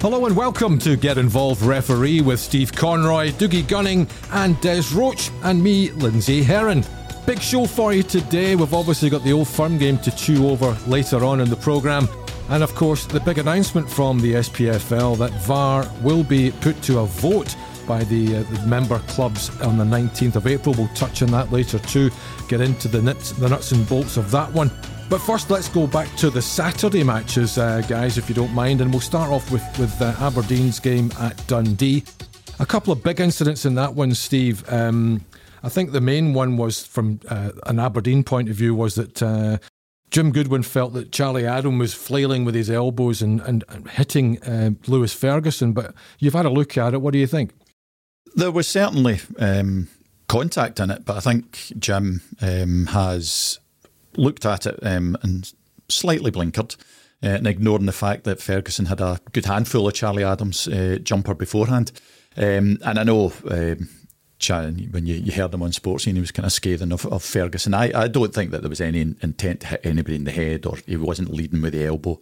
Hello and welcome to Get Involved Referee with Steve Conroy, Dougie Gunning, and Des Roach, and me, Lindsay Herron. Big show for you today. We've obviously got the old firm game to chew over later on in the programme. And of course, the big announcement from the SPFL that VAR will be put to a vote by the, uh, the, member clubs on the 19th of April. We'll touch on that later too, get into the the nuts and bolts of that one. But first, let's go back to the Saturday matches, uh, guys, if you don't mind. And we'll start off with, with uh, Aberdeen's game at Dundee. A couple of big incidents in that one, Steve. Um, I think the main one was from uh, an Aberdeen point of view was that uh, Jim Goodwin felt that Charlie Adam was flailing with his elbows and, and, and hitting uh, Lewis Ferguson. But you've had a look at it. What do you think? There was certainly um, contact in it, but I think Jim um, has looked at it um, and slightly blinkered. Uh, and ignoring the fact that Ferguson had a good handful of Charlie Adams' uh, jumper beforehand. Um, and I know um, when you, you, heard him on sports, he was kind of scathing of, of Ferguson. I, I, don't think that there was any intent to hit anybody in the head or he wasn't leading with the elbow.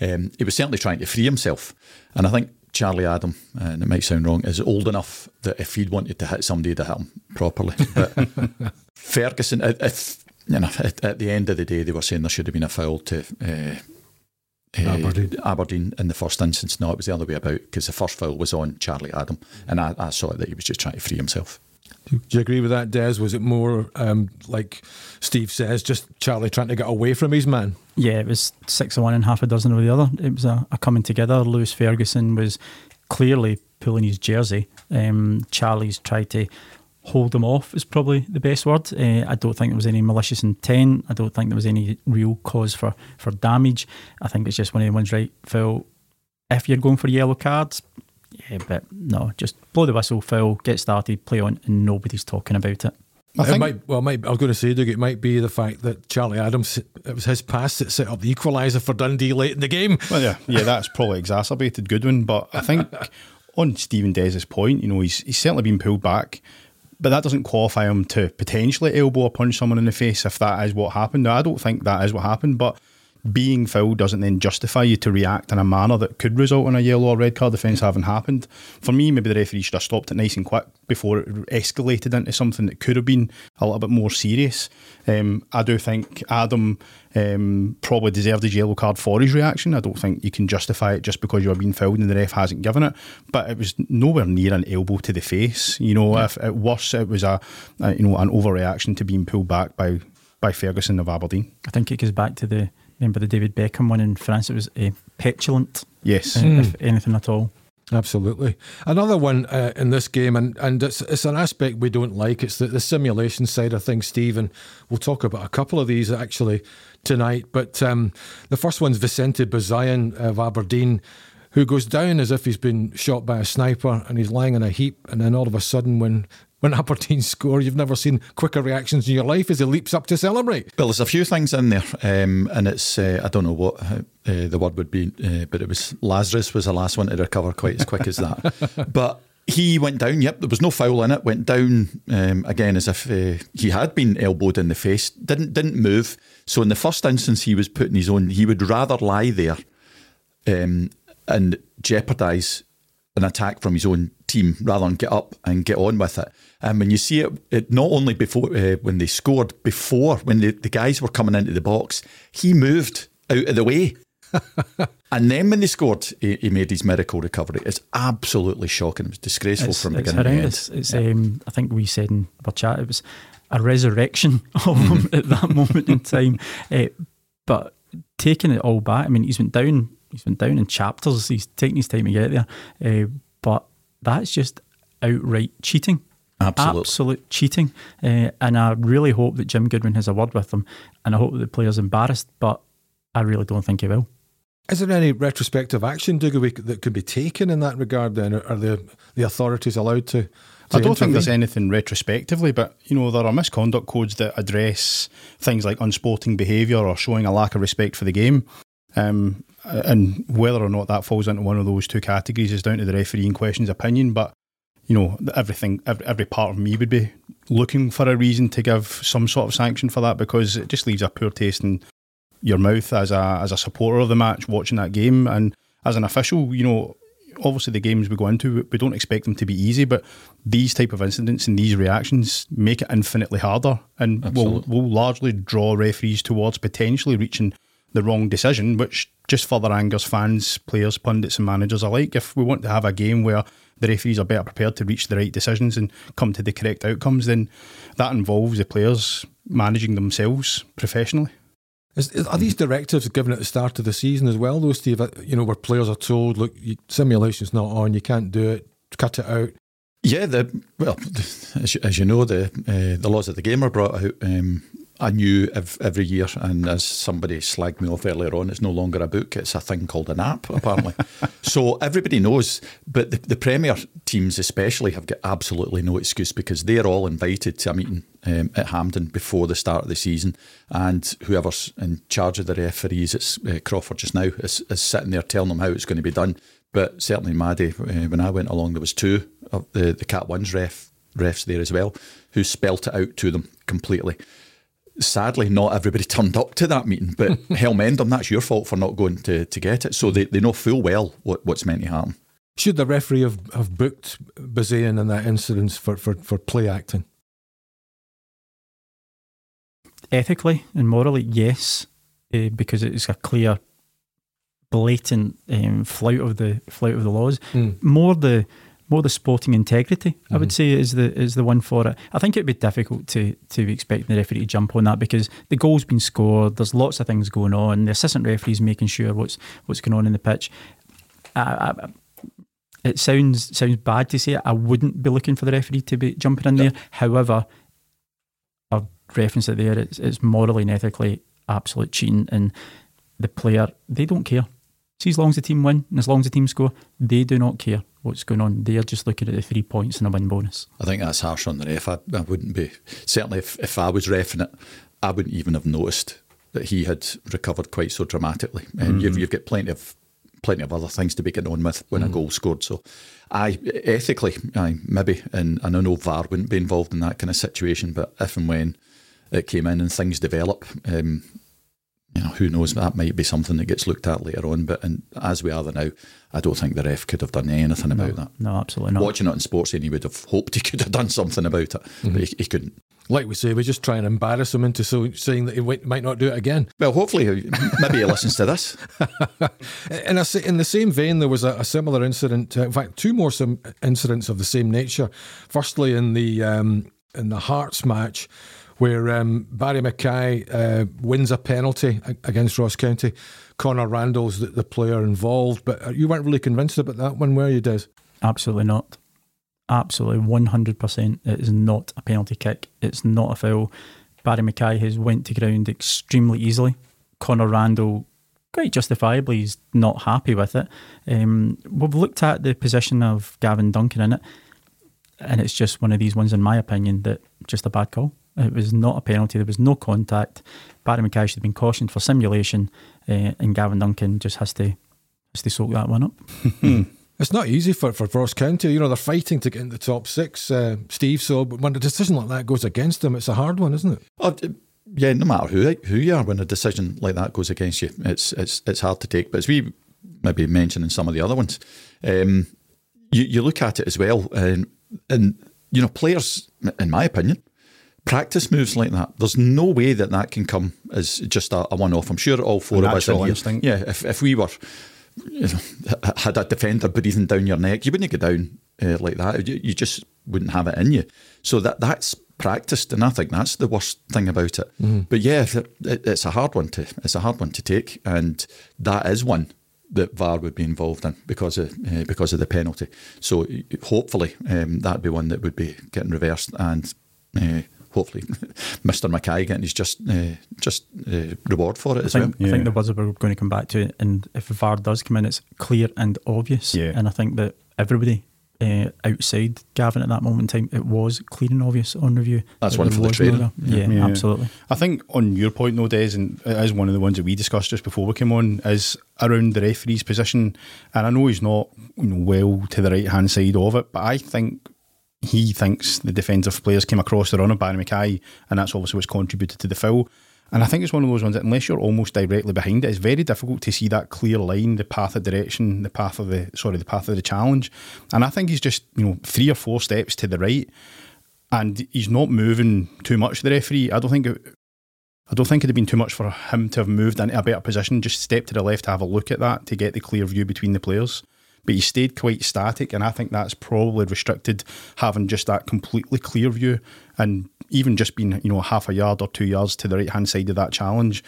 Um, he was certainly trying to free himself. And I think Charlie Adam, and it might sound wrong, is old enough that if he'd wanted to hit somebody, to hit him properly. But Ferguson, if you know, at, at, the end of the day, they were saying there should have been a foul to uh, uh, Aberdeen. Aberdeen in the first instance. No, it was the other way about because the first foul was on Charlie Adam, and I, I saw it that he was just trying to free himself. Do you agree with that, Des? Was it more um, like Steve says, just Charlie trying to get away from his man? Yeah, it was six of one and half a dozen of the other. It was a, a coming together. Lewis Ferguson was clearly pulling his jersey. Um, Charlie's tried to hold them off is probably the best word. Uh, I don't think there was any malicious intent. I don't think there was any real cause for, for damage. I think it's just one of the ones, right, Phil, if you're going for yellow cards, yeah, but no, just blow the whistle, Phil, get started, play on, and nobody's talking about it. I think, it might, well, might, I was going to say, Doug, it might be the fact that Charlie Adams, it was his pass that set up the equaliser for Dundee late in the game. Well, yeah, yeah, that's probably exacerbated Goodwin. But I think on Stephen Des's point, you know, he's, he's certainly been pulled back but that doesn't qualify him to potentially elbow or punch someone in the face if that is what happened. Now, I don't think that is what happened, but being fouled doesn't then justify you to react in a manner that could result in a yellow or red card offence having happened. For me, maybe the referee should have stopped it nice and quick before it escalated into something that could have been a little bit more serious. Um, I do think Adam um, probably deserved his yellow card for his reaction. I don't think you can justify it just because you are being fouled and the ref hasn't given it. But it was nowhere near an elbow to the face. You know, yeah. if at worst it was a, a you know an overreaction to being pulled back by by Ferguson of Aberdeen. I think it goes back to the remember the David Beckham one in France? It was uh, petulant. Yes, uh, mm. if anything at all. Absolutely. Another one uh, in this game, and, and it's, it's an aspect we don't like. It's the, the simulation side of things, Stephen. We'll talk about a couple of these actually tonight. But um, the first one's Vicente Besuijen of Aberdeen, who goes down as if he's been shot by a sniper and he's lying in a heap. And then all of a sudden, when when Aberdeen score, you've never seen quicker reactions in your life as he leaps up to celebrate. Well, there's a few things in there, um, and it's uh, I don't know what uh, the word would be, uh, but it was Lazarus was the last one to recover quite as quick as that. but he went down. Yep, there was no foul in it. Went down um, again as if uh, he had been elbowed in the face. Didn't didn't move. So in the first instance, he was putting his own. He would rather lie there um, and jeopardise an attack from his own team rather than get up and get on with it. And when you see it, it not only before uh, when they scored, before when the, the guys were coming into the box, he moved out of the way. and then when they scored, he, he, made his miracle recovery. It's absolutely shocking. It was disgraceful it's, from it's beginning horrendous. to end. It's, yeah. um, I think we said in our chat, it was a resurrection of him at that moment in time. Uh, but taking it all back, I mean, he's went down. He's went down in chapters. He's taking his time to get there. Uh, but that's just outright cheating. Absolute. Absolute cheating. Uh, and I really hope that Jim Goodwin has a word with them. And I hope that the player's embarrassed, but I really don't think he will. Is there any retrospective action, Dougie, that could be taken in that regard then? Are the, the authorities allowed to? to I don't intervene? think there's anything retrospectively, but you know there are misconduct codes that address things like unsporting behaviour or showing a lack of respect for the game. Um, and whether or not that falls into one of those two categories is down to the referee in question's opinion. But you know, everything, every, every part of me would be looking for a reason to give some sort of sanction for that because it just leaves a poor taste in your mouth as a as a supporter of the match watching that game and as an official. You know, obviously the games we go into, we don't expect them to be easy, but these type of incidents and these reactions make it infinitely harder, and will will largely draw referees towards potentially reaching the wrong decision, which just further angers fans, players, pundits, and managers alike. If we want to have a game where the referees are better prepared to reach the right decisions and come to the correct outcomes, then that involves the players managing themselves professionally. Is, is, are these directives given at the start of the season as well, though, Steve? You know, where players are told, look, you, simulation's not on, you can't do it, cut it out. Yeah, the well, as, as you know, the uh, the laws of the game are brought out um, anew every year, and as somebody slagged me off earlier on, it's no longer a book; it's a thing called an app, apparently. so everybody knows, but the, the, Premier teams especially have got absolutely no excuse because they're all invited to a meeting um, at Hampden before the start of the season, and whoever's in charge of the referees, it's uh, Crawford just now, is, is, sitting there telling them how it's going to be done. But certainly, Maddie, uh, when I went along, there was two of the the Cat Ones ref refs there as well, who spelt it out to them completely sadly, not everybody turned up to that meeting. But Helmendham, that's your fault for not going to, to get it. So they, they know full well what, what's meant to happen. Should the referee have, have booked Besuijen in that incident for, for, for play acting? Ethically and morally, yes, uh, because it's a clear, blatant um, flout of the flout of the laws. Mm. More the more the sporting integrity, mm-hmm. I would mm-hmm. say, is the is the one for it. I think it'd be difficult to to expect the referee to jump on that because the goal's been scored. There's lots of things going on. The assistant referee's making sure what's what's going on in the pitch. I, I, it sounds sounds bad to say it. I wouldn't be looking for the referee to be jumping in there. However, I've referenced it there. It's, it's morally and ethically absolute cheating, and the player they don't care. See, as long as the team win and as long as the team score, they do not care what's going on. They're just looking at the three points and a win bonus. I think that's harsh on the ref. I, I wouldn't be certainly if, if I was refing it, I wouldn't even have noticed that he had recovered quite so dramatically. And mm. you've, you've got plenty of plenty of other things to be getting on with when mm. a goal scored. So, I ethically, I maybe, and, and I know VAR wouldn't be involved in that kind of situation, but if and when it came in and things develop, um, you know, who knows? That might be something that gets looked at later on. But and as we are now, I don't think the ref could have done anything no, about that. No, absolutely not. Watching it in sports, and he would have hoped he could have done something about it, mm-hmm. but he, he, couldn't. Like we say, we just try and embarrass him into so, saying that he might not do it again. Well, hopefully, maybe he listens to this. in, a, in the same vein, there was a, a similar incident. Uh, in fact, two more some incidents of the same nature. Firstly, in the um, in the Hearts match where um, Barrie McKay uh, wins a penalty against Ross County. Connor Randall's the, the, player involved, but uh, you weren't really convinced about that one, were you, Des? Absolutely not. Absolutely, 100%. It is not a penalty kick. It's not a foul. Barrie McKay has went to ground extremely easily. Connor Randall, quite justifiably, is not happy with it. Um, we've looked at the position of Gavin Duncan in it, and it's just one of these ones, in my opinion, that just a bad call. It was not a penalty. There was no contact. Barrie McKay should have been cautioned for simulation, uh, and Gavin Duncan just has to has to soak that one up. it's not easy for, for Ross County. You know, they're fighting to get in the top six, uh, Steve. So when a decision like that goes against them, it's a hard one, isn't it? Oh, yeah, no matter who who you are, when a decision like that goes against you, it's it's it's hard to take. But as we maybe mentioned in some of the other ones, um, you you look at it as well, and and you know, players, in my opinion, practice moves like that. There's no way that that can come as just a, a one-off. I'm sure all four of us in here, yeah, if, if we were you know, had a defender breathing down your neck, you wouldn't go down uh, like that. You, you, just wouldn't have it in you. So that that's practiced, and I think that's the worst thing about it. Mm. But yeah, it, it's a hard one to it's a hard one to take, and that is one that VAR would be involved in because of uh, because of the penalty. So hopefully um, that'd be one that would be getting reversed and. Uh, hopefully Mr. McKay getting his just uh, just uh, reward for it I as think, well. I think the words we're going to come back to, and if VAR does come in, it's clear and obvious. Yeah. And I think that everybody uh, outside Gavin at that moment in time, it was clear and obvious on review. That's one for the trader. Yeah, yeah, absolutely. I think on your point, though, Des, and it is one of the ones that we discussed just before we came on, is around the referee's position. And I know he's not you know, well to the right hand side of it, but I think he thinks the defensive players came across the run of Barrie McKay, and that's obviously what's contributed to the foul. And I think it's one of those ones that unless you're almost directly behind it, it's very difficult to see that clear line, the path of direction, the path of the sorry, the path of the challenge. And I think he's just, you know, three or four steps to the right and he's not moving too much the referee. I don't think it, I don't think it'd have been too much for him to have moved into a better position, just step to the left to have a look at that to get the clear view between the players. But he stayed quite static, and I think that's probably restricted having just that completely clear view and even just being, you know, half a yard or two yards to the right hand side of that challenge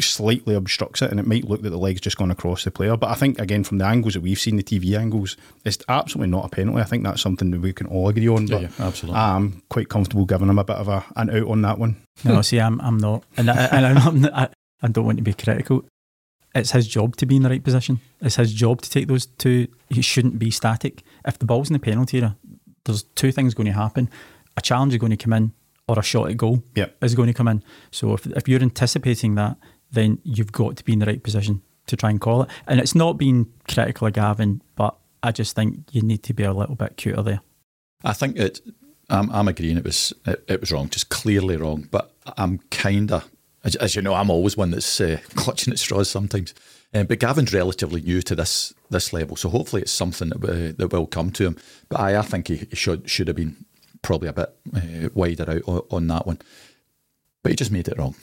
slightly obstructs it and it might look that the leg's just gone across the player. But I think again from the angles that we've seen, the TV angles, it's absolutely not a penalty. I think that's something that we can all agree on. Yeah, yeah absolutely. I'm quite comfortable giving him a bit of a, an out on that one. No, see, I'm I'm not, and I, and I'm not, I, I don't want to be critical. It's his job to be in the right position. It's his job to take those two. He shouldn't be static. If the ball's in the penalty area, there's two things going to happen. A challenge is going to come in, or a shot at goal yep. is going to come in. So if if you're anticipating that, then you've got to be in the right position to try and call it. And it's not being critical of Gavin, but I just think you need to be a little bit cuter there. I think it. I'm, I'm agreeing it was it, it was wrong, just clearly wrong. But I'm kind of, as, as, you know, I'm always one that's uh, clutching at straws sometimes. Uh, but Gavin's relatively new to this this level, so hopefully it's something that, uh, that will come to him. But I, I think he should should have been probably a bit uh, wider out on, on that one. But he just made it wrong.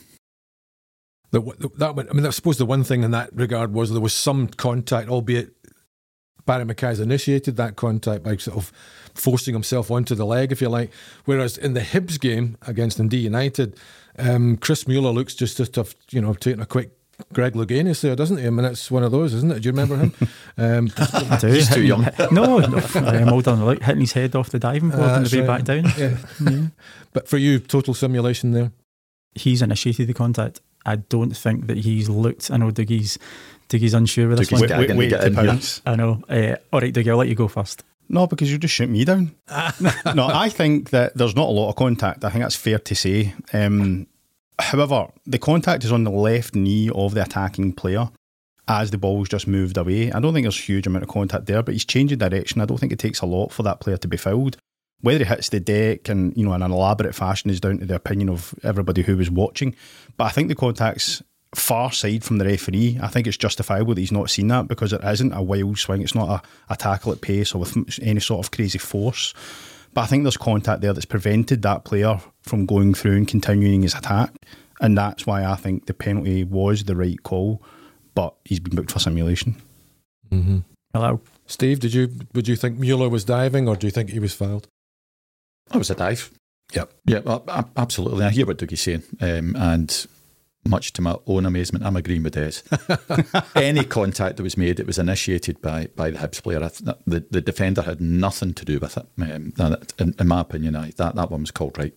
The, that I mean, I suppose the one thing in that regard was there was some contact, albeit Barrie McKay's initiated that contact by sort of forcing himself onto the leg, if you like. Whereas in the Hibs game against Dundee United, um, Chris Mueller looks just to have, you know, taken a quick Greg Louganis there, doesn't he? I mean, it's one of those, isn't it? Do you remember him? Um, I do. He's too young. no, no I'm all done. Like hitting his head off the diving board uh, on the way right. back down. Yeah. yeah. But for you, total simulation there? He's initiated the contact. I don't think that he's looked. I know Dougie's Dougie's unsure with this one. Wait, wait, wait get in here. I know. Uh, all right, Dougie, I'll let you go first. No, because you just shoot me down. no, I think that there's not a lot of contact. I think that's fair to say. Um, however, the contact is on the left knee of the attacking player as the ball's just moved away. I don't think there's a huge amount of contact there, but he's changing direction. I don't think it takes a lot for that player to be fouled. Whether he hits the deck and you know in an elaborate fashion is down to the opinion of everybody who was watching. But I think the contact's far side from the referee. I think it's justifiable that he's not seen that because it isn't a wild swing. It's not a, a tackle at pace or with any sort of crazy force. But I think there's contact there that's prevented that player from going through and continuing his attack. And that's why I think the penalty was the right call, but he's been booked for simulation. Mm-hmm. Hello. Steve, did you would you think Mueller was diving or do you think he was fouled? That was a dive. Yep. Yeah, absolutely. I hear what Dougie's saying. Um, and much to my own amazement, I'm agreeing with Des. Any contact that was made, it was initiated by, by the Hibs player. The, the defender had nothing to do with it. Um, in, in, my opinion, I, that, that one was called right.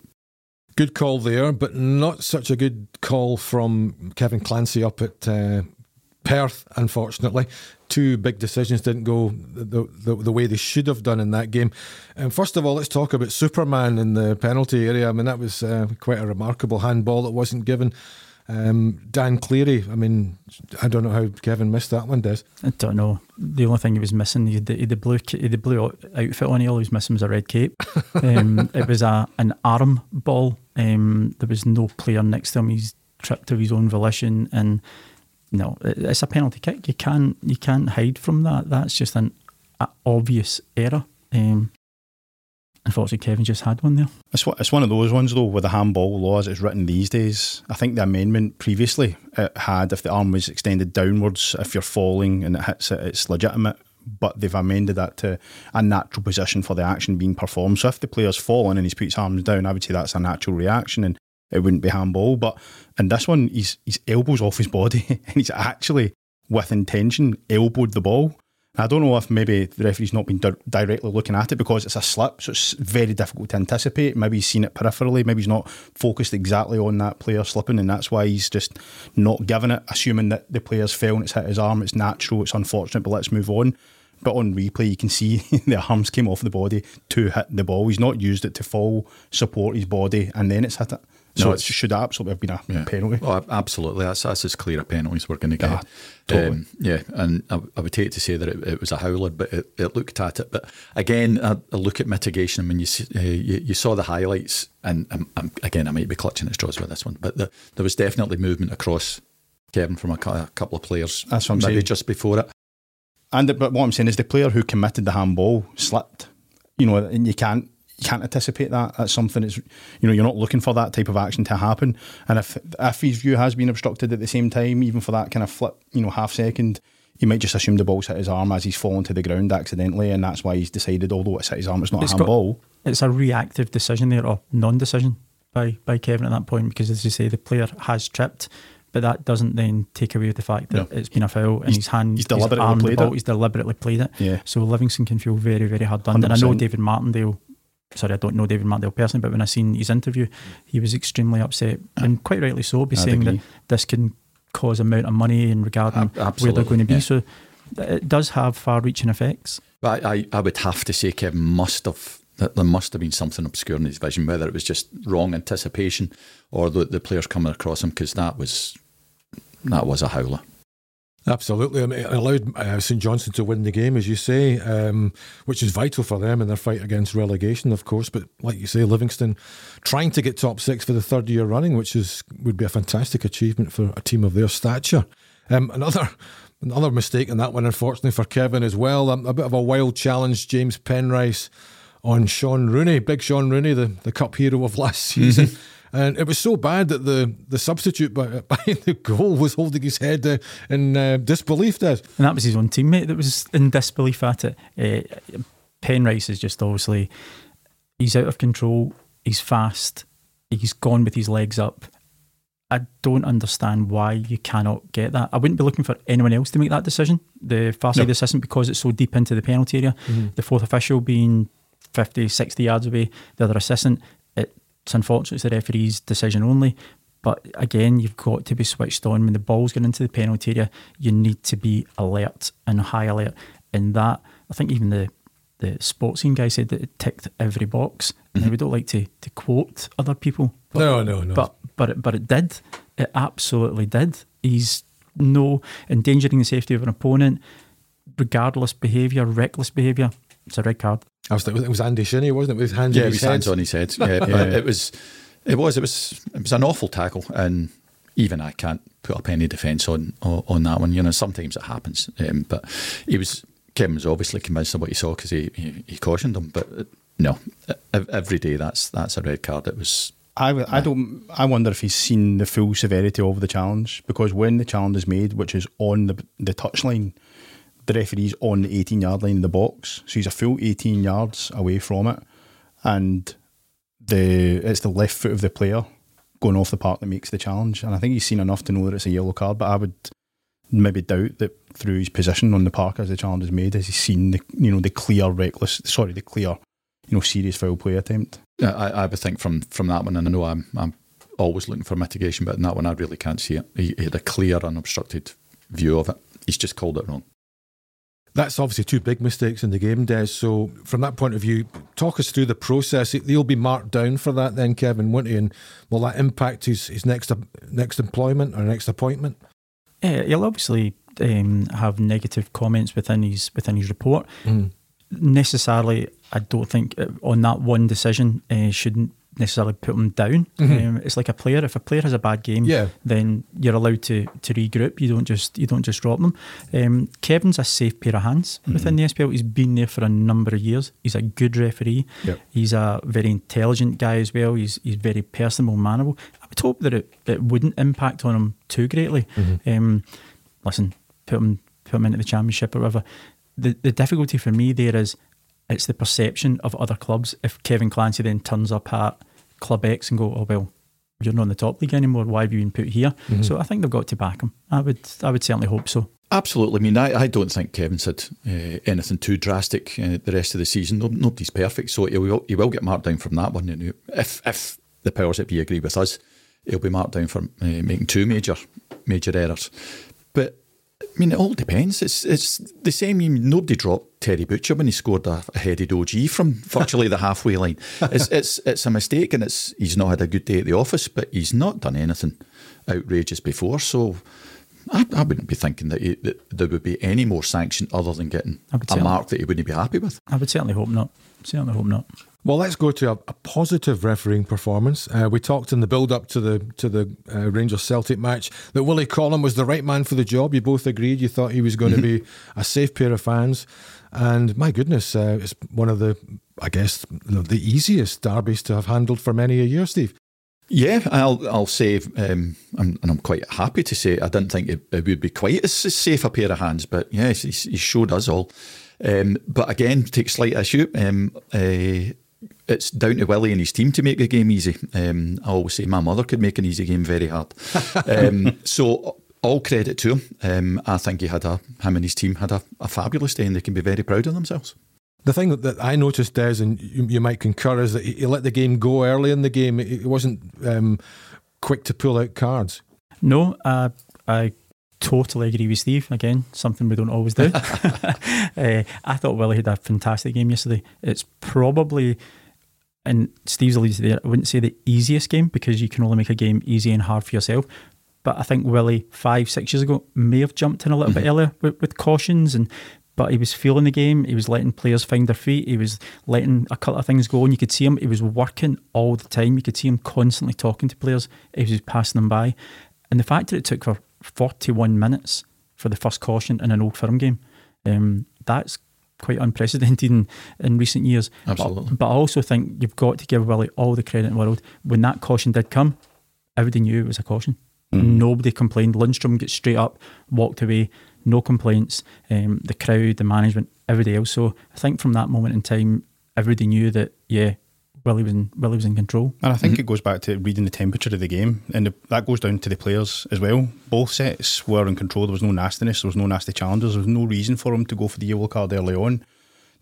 Good call there, but not such a good call from Kevin Clancy up at uh, Perth, unfortunately two big decisions didn't go the, the, the way they should have done in that game. And first of all, let's talk about Superman in the penalty area. I mean, that was uh, quite a remarkable handball that wasn't given. Um, Dan Cleary, I mean, I don't know how Kevin missed that one, Des. I don't know. The only thing he was missing, he had the, he had the blue, he had the blue outfit on, he all he was missing was a red cape. Um, it was a an arm ball. Um, there was no player next to him. He's tripped of his own volition and no, it's a penalty kick. You can't you can't hide from that. That's just an obvious error. Um, unfortunately, Kevin just had one there. It's it's one of those ones though with the handball law as it's written these days. I think the amendment previously it had if the arm was extended downwards, if you're falling and it hits it, it's legitimate. But they've amended that to a natural position for the action being performed. So if the player's fallen and he's put his arms down, I would say that's a natural reaction. And it wouldn't be handball. But in this one, he's his elbows off his body and he's actually with intention elbowed the ball. I don't know if maybe the referee's not been di- directly looking at it because it's a slip, so it's very difficult to anticipate. Maybe he's seen it peripherally, maybe he's not focused exactly on that player slipping, and that's why he's just not giving it, assuming that the player's fell and it's hit his arm. It's natural, it's unfortunate, but let's move on. But on replay, you can see the arms came off the body to hit the ball. He's not used it to fall, support his body, and then it's hit it. So No, it should absolutely have been a Yeah. penalty. Oh, absolutely. That's that's as clear a penalty as we're going to get. Yeah, totally. Um, yeah, and I, I would hate to say that it, it was a howler, but it, it looked at it. But again, a, a look at mitigation. I mean, you, see, uh, you you saw the highlights, and um, um, again, I might be clutching at straws with this one, but the, there was definitely movement across Kevin from a, a couple of players. That's what I'm maybe saying. just before it. And but what I'm saying is the player who committed the handball slipped. You know, and you can't you can't anticipate that. That's something that's you know you're not looking for that type of action to happen. And if if his view has been obstructed at the same time, even for that kind of flip, you know, half second, he might just assume the ball's hit his arm as he's fallen to the ground accidentally, and that's why he's decided, although it's hit his arm, it's not It's a got- handball. It's a reactive decision there, or non-decision by by Kevin at that point, because as you say, the player has tripped, but that doesn't then take away the fact that No. it's been a foul and He's- his hand, he's deliberately played ball, it. He's deliberately played it. Yeah. So Livingston can feel very, very hard done. And I know David Martindale. Sorry, I don't know David Martindale personally, but when I seen his interview, he was extremely upset, and quite rightly so, by I'd saying agree. that this can cause amount of money and regarding Ab- where they're going to be. yeah. So it does have far-reaching effects. But I, I, I would have to say Kevin must have there must have been something obscure in his vision, whether it was just wrong anticipation or the, the players coming across him, because that was that was a howler. Absolutely. I mean, it allowed uh, St Johnstone to win the game, as you say, um, which is vital for them in their fight against relegation, of course. But like you say, Livingston trying to get top six for the third year running, which is would be a fantastic achievement for a team of their stature. Um, another another mistake in that one, unfortunately for Kevin as well. Um, a bit of a wild challenge, James Penrice on Shaun Rooney, big Shaun Rooney, the, the cup hero of last season. And it was so bad that the, the substitute by- behind the goal was holding his head uh, in uh, disbelief. Des. And that was his own teammate that was in disbelief at it. Uh, Penrice is just obviously, he's out of control, he's fast, he's gone with his legs up. I don't understand why you cannot get that. I wouldn't be looking for anyone else to make that decision, the far side No. assistant, because it's so deep into the penalty area. The fourth official being 50, 60 yards away, the other assistant, it's unfortunate it's the referee's decision only. But again, you've got to be switched on when the ball's going into the penalty area. You need to be alert and high alert. And that, I think even the the Sportscene guy said that it ticked every box. And mm-hmm. we don't like to, to quote other people. But, No, no, no. But but it, but it did. It absolutely did. He's no endangering the safety of an opponent, regardless behaviour, reckless behaviour. It's a red card. I was thinking, it was Andy Shinnie, wasn't it? With his hands Yeah, in with his his hands head. on his head. Yeah, but it was, it was, it was, it was an awful tackle, and even I can't put up any defence on, on on that one. You know, sometimes it happens, um, but he was Kevin was obviously convinced of what he saw because he, he he cautioned him. But uh, no, every day that's that's a red card. It was I, w- I don't. I wonder if he's seen the full severity of the challenge because when the challenge is made, which is on the the touchline, the referee's on the 18 yard line in the box, so he's a full 18 yards away from it, and the it's the left foot of the player going off the park that makes the challenge. And I think he's seen enough to know that it's a yellow card. But I would maybe doubt that through his position on the park as the challenge is made, has he seen the you know the clear reckless, sorry, the clear you know serious foul play attempt. Yeah, I, I would think from from that one, and I know I'm I'm always looking for mitigation, but in that one I really can't see it. He, he had a clear, unobstructed view of it. He's just called it wrong. That's obviously two big mistakes in the game, Des. So, from that point of view, talk us through the process. They'll be marked down for that, then, Kevin, won't he? And will that impact his, his next next employment or next appointment? Yeah, he'll obviously um, have negative comments within his within his report. Mm. Necessarily, I don't think uh, on that one decision uh, shouldn't necessarily put them down. Um, it's like a player. If a player has a bad game, Yeah. then you're allowed to to regroup. You don't just you don't just drop them. Um, Kevin's a safe pair of hands within the SPL. He's been there for a number of years. He's a good referee. Yep. He's a very intelligent guy as well. He's he's very personable, manable. I would hope that it, it wouldn't impact on him too greatly. Um, listen, put him put him into the championship or whatever. The the difficulty for me there is it's the perception of other clubs. If Kevin Clancy then turns up at Club X and go, oh well, you're not in the top league anymore. Why have you been put here? So I think they've got to back him. I would I would certainly hope so. Absolutely. I mean, I, I don't think Kevin said uh, anything too drastic uh, the rest of the season. No, nobody's perfect, so he will, he will get marked down from that one. If if the powers that be agree with us, he'll be marked down for uh, making two major major errors. But I mean, it all depends. It's it's the same. Nobody dropped Terry Butcher when he scored a, a headed OG from virtually the halfway line. It's it's it's a mistake, and it's he's not had a good day at the office, but he's not done anything outrageous before. So I, I wouldn't be thinking that, he, that, there would be any more sanction other than getting a mark that he wouldn't be happy with. I would certainly hope not. Certainly hope not. Well, let's go to a, a positive refereeing performance. Uh, we talked in the build-up to the to the uh, Rangers Celtic match that Willie Collum was the right man for the job. You both agreed. You thought he was going to be a safe pair of hands, and my goodness, uh, it's one of the I guess the easiest derbies to have handled for many a year, Steve. Yeah, I'll I'll say, um, and, I'm quite happy to say, I didn't think it, it, would be quite as safe a pair of hands, but yes, he, he showed us all. Um, but again, take slight issue. Um, uh, it's down to Willie and his team to make the game easy. Um, I always say my mother could make an easy game very hard. um, so all credit to him. Um, I think he had a him and his team had a, a, fabulous day, and they can be very proud of themselves. The thing that, that I noticed, Des, and you, you, might concur, is that he, he, let the game go early in the game. He wasn't um, quick to pull out cards. No, uh, I totally agree with Steve. Again, something we don't always do. uh, I thought Willie had a fantastic game yesterday. It's probably and Steve's alluded there, I wouldn't say the easiest game because you can only make a game easy and hard for yourself. But I think Willie five, six years ago may have jumped in a little mm-hmm. bit earlier with, with, cautions and but he was feeling the game. He was letting players find their feet. He was letting a couple of things go, and you could see him. He was working all the time. You could see him constantly talking to players. He was passing them by, and the fact that it took for forty-one minutes for the first caution in an old firm game, um, that's quite unprecedented in, in recent years. Absolutely. But, but, I also think you've got to give Willie all the credit in the world. When that caution did come, everybody knew it was a caution. Mm. Nobody complained. Lundstram gets straight up, walked away, no complaints. Um, the crowd, the management, everybody else. So I think from that moment in time, everybody knew that, yeah, Willie was in, Willie was in control. And I think mm-hmm. it goes back to reading the temperature of the game, and the, that goes down to the players as well. Both sets were in control. There was no nastiness. There was no nasty challenges. There was no reason for him to go for the yellow card early on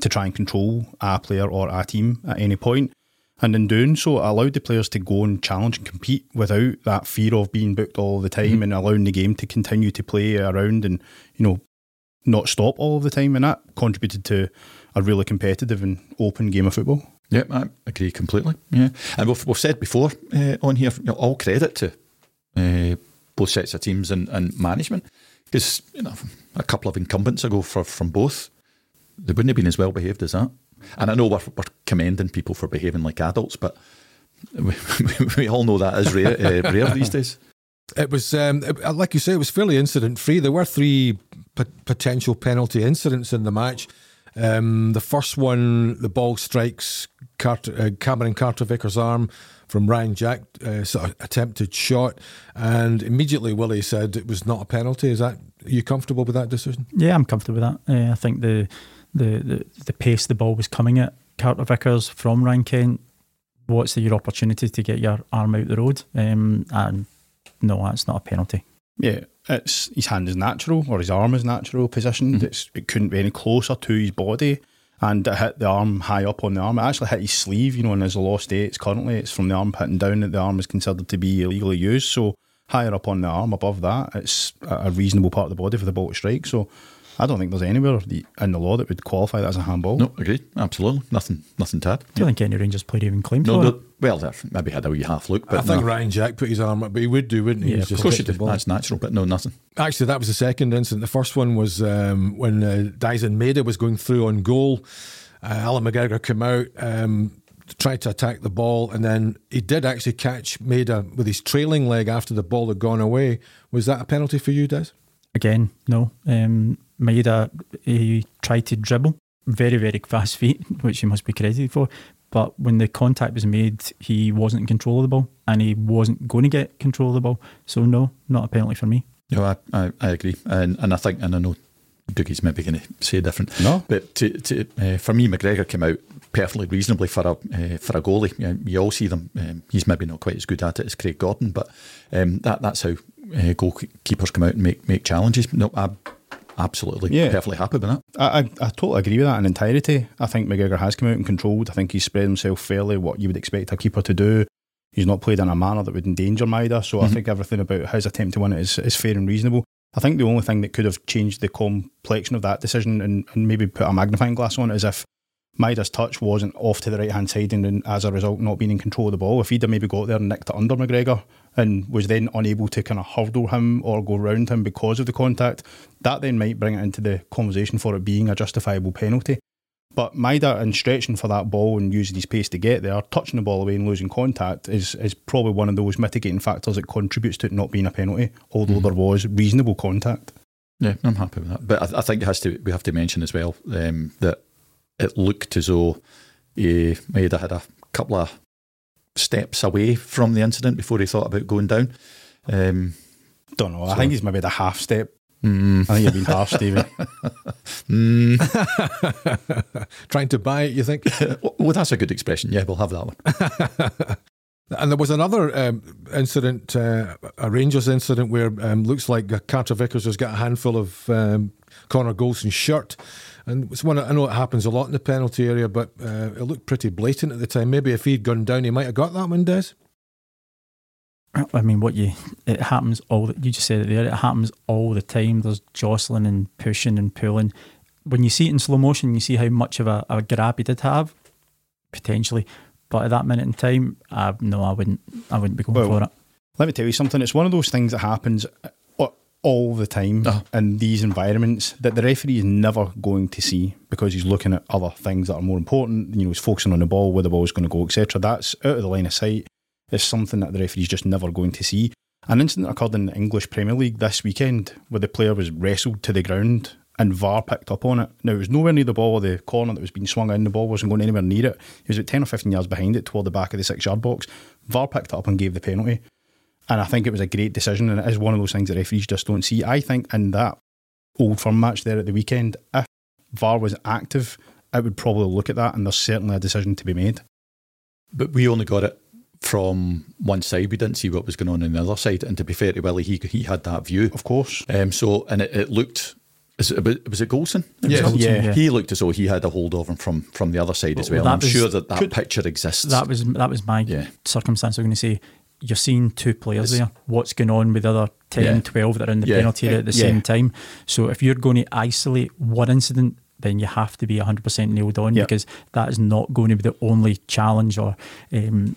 to try and control a player or a team at any point. And in doing so, it allowed the players to go and challenge and compete without that fear of being booked all the time mm-hmm. and allowing the game to continue to play around and, you know, not stop all of the time. And that contributed to a really competitive and open game of football. Yeah, I agree completely. Yeah, and we've, we've said before uh, on here, you know, all credit to uh, both sets of teams and, and management because you know a couple of incumbents ago for, from both, they wouldn't have been as well behaved as that. And I know we're, we're commending people for behaving like adults, but we, we all know that is rare, uh, rare these days. It was, um, like you say, it was fairly incident free. There were three p- potential penalty incidents in the match. Um, the first one, the ball strikes Carter, uh, Cameron Carter Vickers' arm from Ryan Jack, uh, sort of attempted shot, and immediately Willie said it was not a penalty. Is that are you comfortable with that decision? Yeah, I'm comfortable with that. Uh, I think the, the the the pace the ball was coming at Carter Vickers from Ryan Kent. What's your opportunity to get your arm out the road? Um, and no, that's not a penalty. Yeah, it's his hand is natural or his arm is natural positioned. Mm-hmm. it couldn't be any closer to his body, and it hit the arm high up on the arm. It actually hit his sleeve. You know, and in his law states currently, it's from the arm hitting down that the arm is considered to be illegally used. So higher up on the arm, above that, it's a reasonable part of the body for the ball to strike. So I don't think there's anywhere in the law that would qualify that as a handball. No, agreed. Absolutely. Nothing nothing to add. Do you think any Rangers player even claimed no, for no, Well, maybe had a wee half look. But I think no. Ryan Jack put his arm up, but he would do, wouldn't he? Yeah, of course he did. That's natural, but no, nothing. Actually, that was the second incident. The first one was um, when uh, Daizen Maeda was going through on goal. Uh, Allan McGregor came out, um, tried to attack the ball, and then he did actually catch Maeda with his trailing leg after the ball had gone away. Was that a penalty for you, Des? Again, no. Um, Maeda, he tried to dribble, very, very fast feet, which he must be credited for. But when the contact was made, he wasn't in control of the ball and he wasn't going to get control of the ball. So, no, not a penalty for me. No, I, I, I agree. And, and I think, and I know Dougie's maybe going to say different. No. But to, to, uh, for me, McGregor came out perfectly reasonably for a uh, for a goalie. You, know, you all see them. Um, he's maybe not quite as good at it as Craig Gordon, but um, that that's how uh, goalkeepers come out and make make challenges. No, I absolutely yeah. perfectly happy with that. I, I, I, totally agree with that in entirety. I think McGregor has come out and controlled. I think he's spread himself fairly what you would expect a keeper to do. He's not played in a manner that would endanger Maeda, so mm-hmm. I think everything about his attempt to win it is, is fair and reasonable. I think the only thing that could have changed the complexion of that decision and, and maybe put a magnifying glass on it is if Maeda's touch wasn't off to the right hand side and as a result not being in control of the ball. If he'd have maybe got there and nicked it under McGregor and was then unable to kind of hurdle him or go round him because of the contact, that then might bring it into the conversation for it being a justifiable penalty. But Maeda and stretching for that ball and using his pace to get there, touching the ball away and losing contact is, is probably one of those mitigating factors that contributes to it not being a penalty, although mm. there was reasonable contact. Yeah, I'm happy with that. But I, I think it has to we have to mention as well um, that it looked as though he Maeda had a couple of steps away from the incident before he thought about going down. Um, Don't know. So. I think he's maybe the half step. Mm. I think you've been half, Stevie. mm. Trying to buy it, you think? well, that's a good expression. Yeah, we'll have that one. And there was another um, incident, uh, a Rangers incident, where um, looks like Carter Vickers has got a handful of um, Connor Goldson's shirt. And it's one I know it happens a lot in the penalty area, but uh, it looked pretty blatant at the time. Maybe if he'd gone down, he might have got that one, Des. I mean, what you it happens all. that You just said it there. It happens all the time. There's jostling and pushing and pulling. When you see it in slow motion, you see how much of a, a grab he did have, potentially. But at that minute in time, uh, no, I wouldn't. I wouldn't be going well, for it. Let me tell you something. It's one of those things that happens all the time uh-huh. in these environments that the referee is never going to see because he's looking at other things that are more important. You know, he's focusing on the ball, where the ball is going to go, etc. That's out of the line of sight. It's something that the referee is just never going to see. An incident occurred in the English Premier League this weekend where the player was wrestled to the ground and VAR picked up on it. Now, it was nowhere near the ball or the corner that was being swung in. The ball wasn't going anywhere near it. He was at 10 or 15 yards behind it toward the back of the six yard box. VAR picked it up and gave the penalty. And I think it was a great decision, and it is one of those things that referees just don't see. I think in that old firm match there at the weekend, if VAR was active, it would probably look at that, and there's certainly a decision to be made. But we only got it from one side. We didn't see what was going on on the other side. And to be fair to Willie, he he had that view, of course. Um, so and it, it looked. Is it, was it Goldson? It yeah. Was yeah. He looked as though he had a hold of him from, from the other side as well. well I'm was, sure that that could, picture exists. That was that was my yeah. circumstance. I'm going to say you're seeing two players it's, there. What's going on with the other 10, yeah. 12 that are in the yeah. penalty area at the yeah. same time? So if you're going to isolate one incident, then you have to be 100% nailed on because that is not going to be the only challenge or um,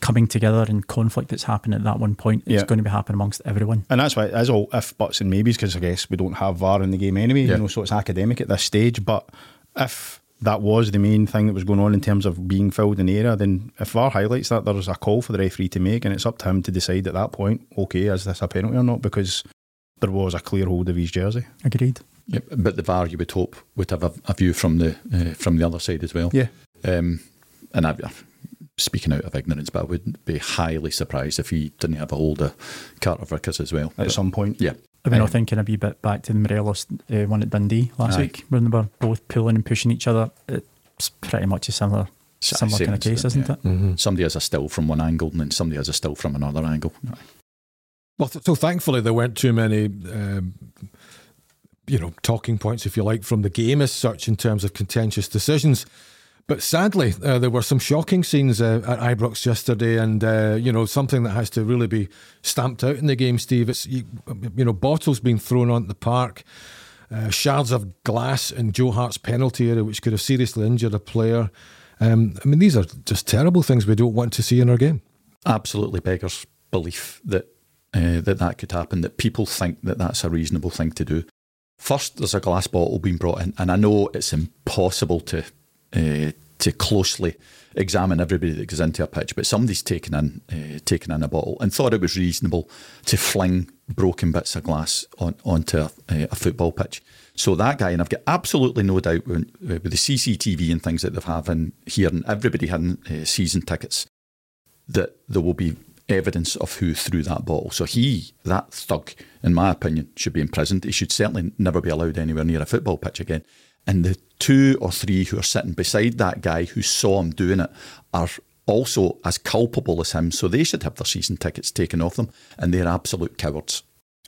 coming together and conflict that's happening at that one point. It's going to be happening amongst everyone. And that's why it is all if, buts, and maybes because I guess we don't have VAR in the game anyway, you know, so it's academic at this stage. But if that was the main thing that was going on in terms of being filled in the area, then if VAR highlights that, there's a call for the referee to make, and it's up to him to decide at that point, okay, is this a penalty or not? Because there was a clear hold of his jersey. Agreed. Yep, but the VAR, you would hope, would have a, a view from the uh, from the other side as well. Yeah. Um, and I, speaking out of ignorance, but I would be highly surprised if he didn't have a hold of Carter Vickers as well. At but, some point. Yeah. I've been um, thinking a wee bit back to the Morelos uh, one at Dundee last aye. week when they were both pulling and pushing each other. It's pretty much a similar similar kind of case, isn't yeah. it? Mm-hmm. Somebody has a still from one angle and then somebody has a still from another angle. Well, so thankfully there weren't too many, um, you know, talking points, if you like, from the game as such in terms of contentious decisions. But sadly, uh, there were some shocking scenes uh, at Ibrox yesterday, and uh, you know something that has to really be stamped out in the game. Steve, it's you, you know bottles being thrown onto the park, uh, shards of glass in Joe Hart's penalty area, which could have seriously injured a player. Um, I mean, these are just terrible things we don't want to see in our game. Absolutely beggars belief that uh, that that could happen. That people think that that's a reasonable thing to do. First, there's a glass bottle being brought in, and I know it's impossible to uh, to closely examine everybody that goes into a pitch, but somebody's taken in uh, taken in a bottle and thought it was reasonable to fling broken bits of glass on, onto a, a football pitch. So that guy, and I've got absolutely no doubt when, uh, with the CCTV and things that they have in here, and everybody having uh, season tickets, that there will be evidence of who threw that bottle. So he, that thug, in my opinion, should be imprisoned. He should certainly never be allowed anywhere near a football pitch again. And the two or three who are sitting beside that guy who saw him doing it are also as culpable as him. So they should have their season tickets taken off them. And they're absolute cowards.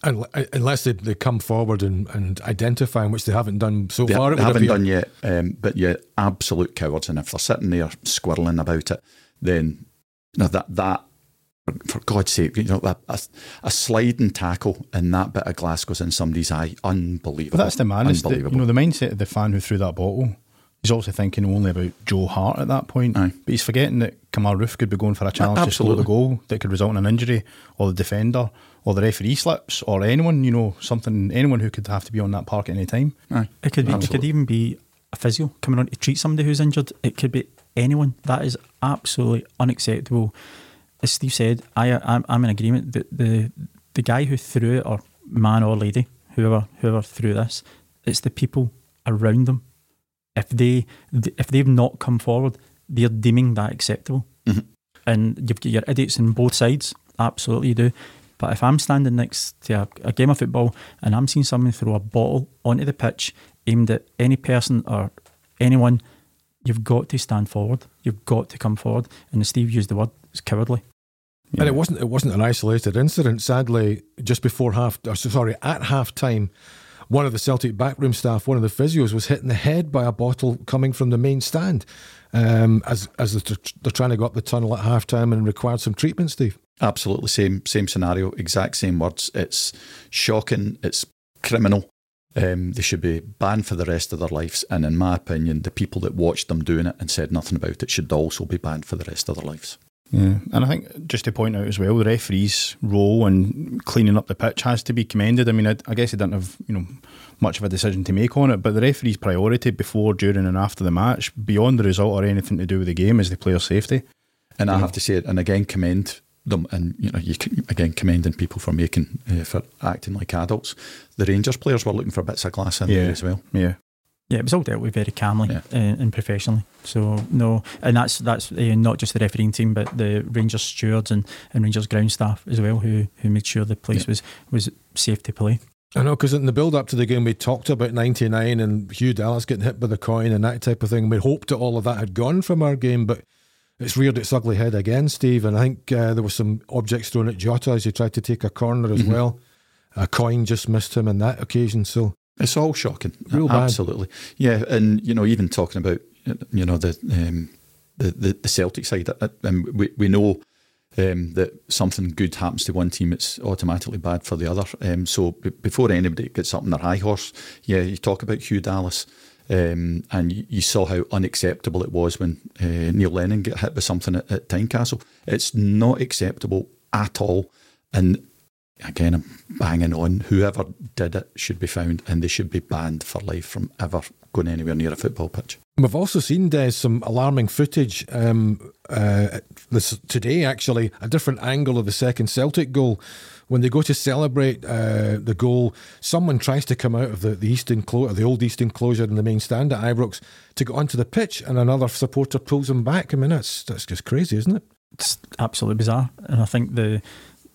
Unless they, they come forward and, and identify, which they haven't done so they, far. They haven't done yet, um, but yeah, absolute cowards. And if they're sitting there squirreling about it, then that that for God's sake, you know, a, a, a sliding tackle and that bit of glass goes in somebody's eye. Unbelievable. But that's the man. It's the, you know, the mindset of the fan who threw that bottle. He's also thinking only about Joe Hart at that point. Aye. But he's forgetting that Kemar Roofe could be going for a challenge to score the goal that could result in an injury, or the defender, or the referee slips, or anyone, you know, something, anyone who could have to be on that park at any time. Aye. It could be, it could even be a physio coming on to treat somebody who's injured. It could be anyone. That is absolutely unacceptable. As Steve said, I I'm, I'm in agreement that the the guy who threw it, or man or lady, whoever whoever threw this, it's the people around them. If they if they've not come forward, they're deeming that acceptable. Mm-hmm. And you've got your idiots on both sides. Absolutely, you do. But if I'm standing next to a, a game of football and I'm seeing someone throw a bottle onto the pitch aimed at any person or anyone, you've got to stand forward. You've got to come forward. And Steve used the word, it's cowardly. And it wasn't it wasn't an isolated incident. Sadly, just before half, or sorry, at half time, one of the Celtic backroom staff, one of the physios, was hit in the head by a bottle coming from the main stand um, as as they're, they're trying to go up the tunnel at half time and required some treatment. Steve, absolutely same same scenario, exact same words. It's shocking. It's criminal. Um, they should be banned for the rest of their lives. And in my opinion, the people that watched them doing it and said nothing about it should also be banned for the rest of their lives. Yeah, and I think just to point out as well, the referee's role in cleaning up the pitch has to be commended. I mean, I, I guess he didn't have you know much of a decision to make on it, but the referee's priority before, during, and after the match, beyond the result or anything to do with the game, is the player's safety. And I have to say it, and again, commend them, and you know, you can, again commending people for making uh, for acting like adults. The Rangers players were looking for bits of glass in yeah. there as well. Yeah, yeah, it was all dealt with very calmly Yeah. uh, and professionally. So no, and that's that's uh, not just the refereeing team, but the Rangers stewards and, and Rangers ground staff as well, who who made sure the place Yeah. was was safe to play. I know because in the build up to the game, we talked about '99 and Hugh Dallas getting hit by the coin and that type of thing. We hoped that all of that had gone from our game, but it's reared its ugly head again, Steve. And I think uh, there were some objects thrown at Jota as he tried to take a corner as Mhm. well. A coin just missed him on that occasion. So It's all shocking, Real bad. absolutely. Yeah, and you know, even talking about you know the um, the, the the Celtic side, uh, um, we we know um, that something good happens to one team, it's automatically bad for the other. Um, so b- before anybody gets up on their high horse, yeah, you talk about Hugh Dallas. Um, and you, you saw how unacceptable it was when uh, Neil Lennon got hit with something at, at Tynecastle. It's not acceptable at all. And again, I'm banging on. Whoever did it should be found, and they should be banned for life from ever going anywhere near a football pitch. We've also seen Des some alarming footage um, uh, this today. Actually, a different angle of the second Celtic goal. When they go to celebrate uh, the goal, someone tries to come out of the, the east enclosure, the old east enclosure in the main stand at Ibrox to go onto the pitch, and another supporter pulls him back. I mean, that's that's just crazy, isn't it? It's absolutely bizarre, and I think the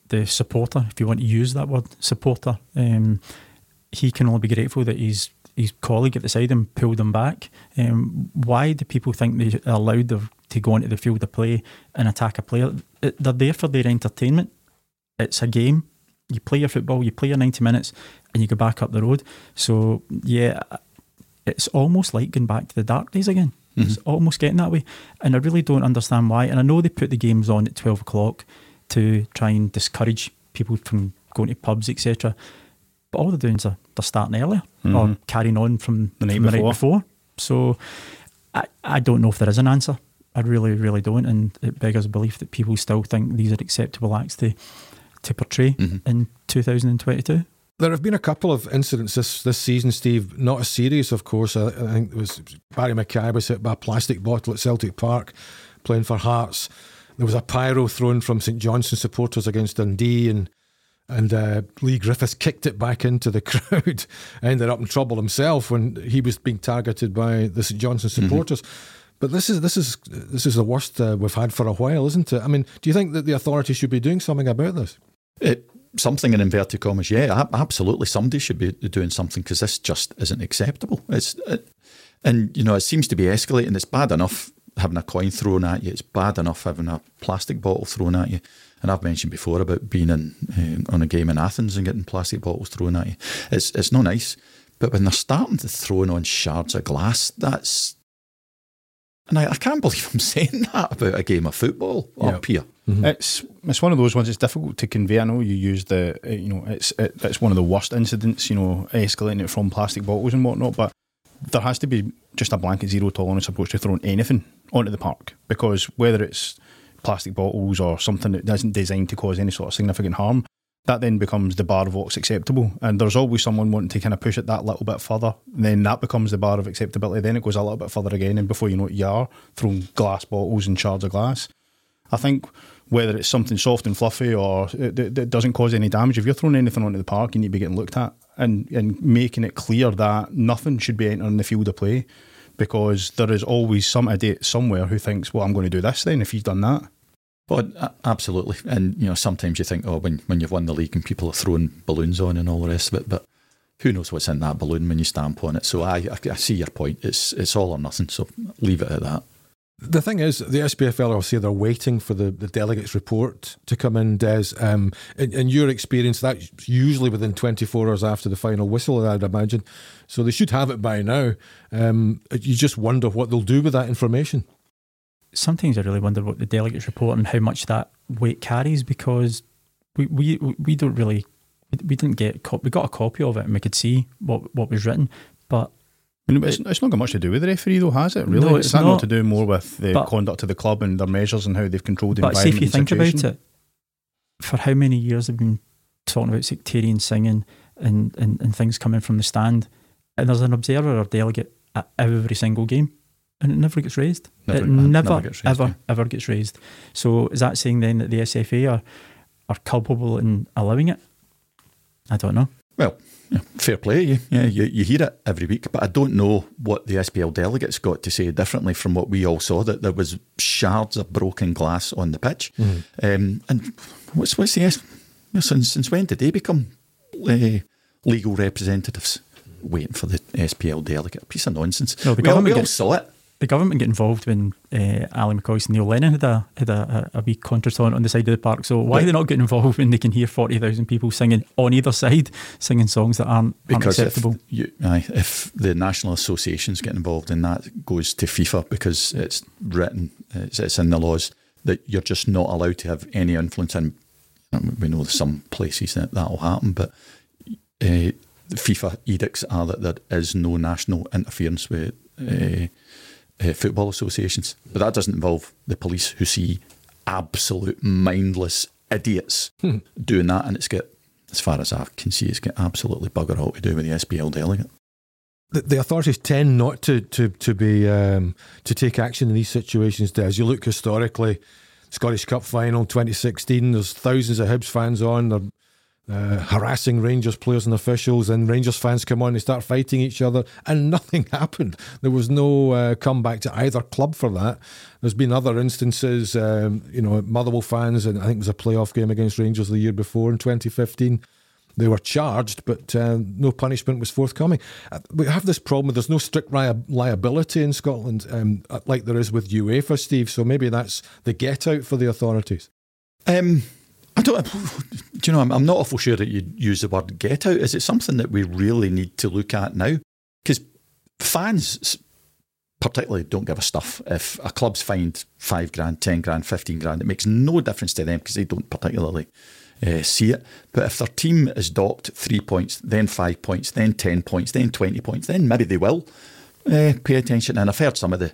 the supporter, if you want to use that word, supporter, um, he can only be grateful that his his colleague at the side him pulled him back. Um, why do people think they are allowed to, to go onto the field of play and attack a player? They're there for their entertainment. It's a game. You play your football, you play your 90 minutes, and you go back up the road. So, yeah, it's almost like going back to the dark days again. It's almost getting that way. And I really don't understand why. And I know they put the games on at 12 o'clock to try and discourage people from going to pubs, etc. But all they're doing is they're, they're starting earlier mm-hmm. or carrying on from The night from the night before. before. So I, I don't know if there is an answer. I really, really don't. And it beggars belief that people still think these are acceptable acts to, to portray mm-hmm. in 2022. There have been a couple of incidents this, this season, Steve. Not as serious, of course. I, I think it was Barrie McKay was hit by a plastic bottle at Celtic Park playing for Hearts. There was a pyro thrown from St Johnstone supporters against Dundee, and and uh, Leigh Griffiths kicked it back into the crowd. Ended up in trouble himself when he was being targeted by the St Johnstone supporters. But this is this is this is the worst uh, we've had for a while, isn't it? I mean, do you think that the authorities should be doing something about this? It, something in inverted commas, yeah, ab- absolutely. Somebody should be doing something because this just isn't acceptable. It's it, and you know it seems to be escalating. It's bad enough having a coin thrown at you. It's bad enough having a plastic bottle thrown at you. And I've mentioned before about being in uh, on a game in Athens and getting plastic bottles thrown at you. It's it's not nice. But when they're starting to throw on shards of glass, that's And I, I can't believe I'm saying that about a game of football up here. Mm-hmm. It's it's one of those ones. It's difficult to convey. I know you use the uh, you know it's it, it's one of the worst incidents. You know, escalating it from plastic bottles and whatnot. But there has to be just a blanket zero tolerance approach to throwing anything onto the park because whether it's plastic bottles or something that isn't designed to cause any sort of significant harm, that then becomes the bar of what's acceptable. And there's always someone wanting to kind of push it that little bit further. And then that becomes the bar of acceptability. Then it goes a little bit further again. And before you know it, you are throwing glass bottles and shards of glass. I think whether it's something soft and fluffy or it, it doesn't cause any damage, if you're throwing anything onto the park, you need to be getting looked at and, and making it clear that nothing should be entering the field of play because there is always some idiot somewhere who thinks, well, I'm going to do this then if you've done that. Well, uh, absolutely, and you know sometimes you think, oh, when when you've won the league and people are throwing balloons on and all the rest of it, but who knows what's in that balloon when you stamp on it? So I, I, I see your point. It's it's all or nothing. So leave it at that. The thing is, the SPFL say they're waiting for the, the delegates' report to come in, Des. Um, in, in, your experience, that's usually within 24 hours after the final whistle, I'd imagine. So they should have it by now. Um, you just wonder what they'll do with that information sometimes I really wonder what the delegates report and how much that weight carries because we we, we don't really we didn't get we got a copy of it and we could see what what was written, but. It's, it's not got much to do with the referee, though, has it? Really, no, it's, it's not, not to do more with the but, conduct of the club and their measures and how they've controlled the but environment. But see, if you think situation. about it, for how many years have been talking about sectarian singing and, and, and things coming from the stand, and there's an observer or delegate at every single game and it never gets raised. Never, it uh, never, never gets raised, ever, yeah. ever gets raised. So is that saying then that the SFA are are culpable in allowing it? I don't know. Well, fair play. You, yeah, you, you hear it every week, but I don't know what the SPL delegates got to say differently from what we all saw. That there was shards of broken glass on the pitch, mm. um, and what's what's the S? Since since when did they become uh, legal representatives? Waiting for the SPL delegate, a piece of nonsense. No, the we, all, we all saw it the government get involved when uh, Ally McCoist and Neil Lennon had a had a, a, a wee contretemps on the side of the park. So why right. they not get involved when they can hear forty thousand people singing on either side, singing songs that aren't, aren't acceptable? If, you, aye, if the national associations get involved in that, goes to FIFA because it's written, it's, it's in the laws that you're just not allowed to have any influence. And we know some places that that will happen, but. Uh, the FIFA edicts are that there is no national interference with uh, uh, football associations. But that doesn't involve the police who see absolute mindless idiots hmm. doing that. And it's got, as far as I can see, it's got absolutely bugger all to do with the SPL delegate. The, the authorities tend not to to to be um, to take action in these situations. As you look historically, Scottish Cup final 2016, there's thousands of Hibs fans on. They're uh, harassing Rangers players and officials, and Rangers fans come on, they start fighting each other, and nothing happened. There was no uh, comeback to either club for that. There's been other instances, um, you know, Motherwell fans, and I think it was a playoff game against Rangers the year before in 2015. They were charged, but uh, no punishment was forthcoming. Uh, we have this problem: there's no strict ri- liability in Scotland, um, like there is with UEFA, Steve. So maybe that's the get out for the authorities. Um, I don't. Do you know? I'm, I'm not awful sure that you'd use the word "get out." Is it something that we really need to look at now? Because fans, particularly, don't give a stuff if a club's fined five grand, ten grand, fifteen grand. It makes no difference to them because they don't particularly uh, see it. But if their team is docked three points, then five points, then ten points, then twenty points, then maybe they will uh, pay attention. And I've heard some of the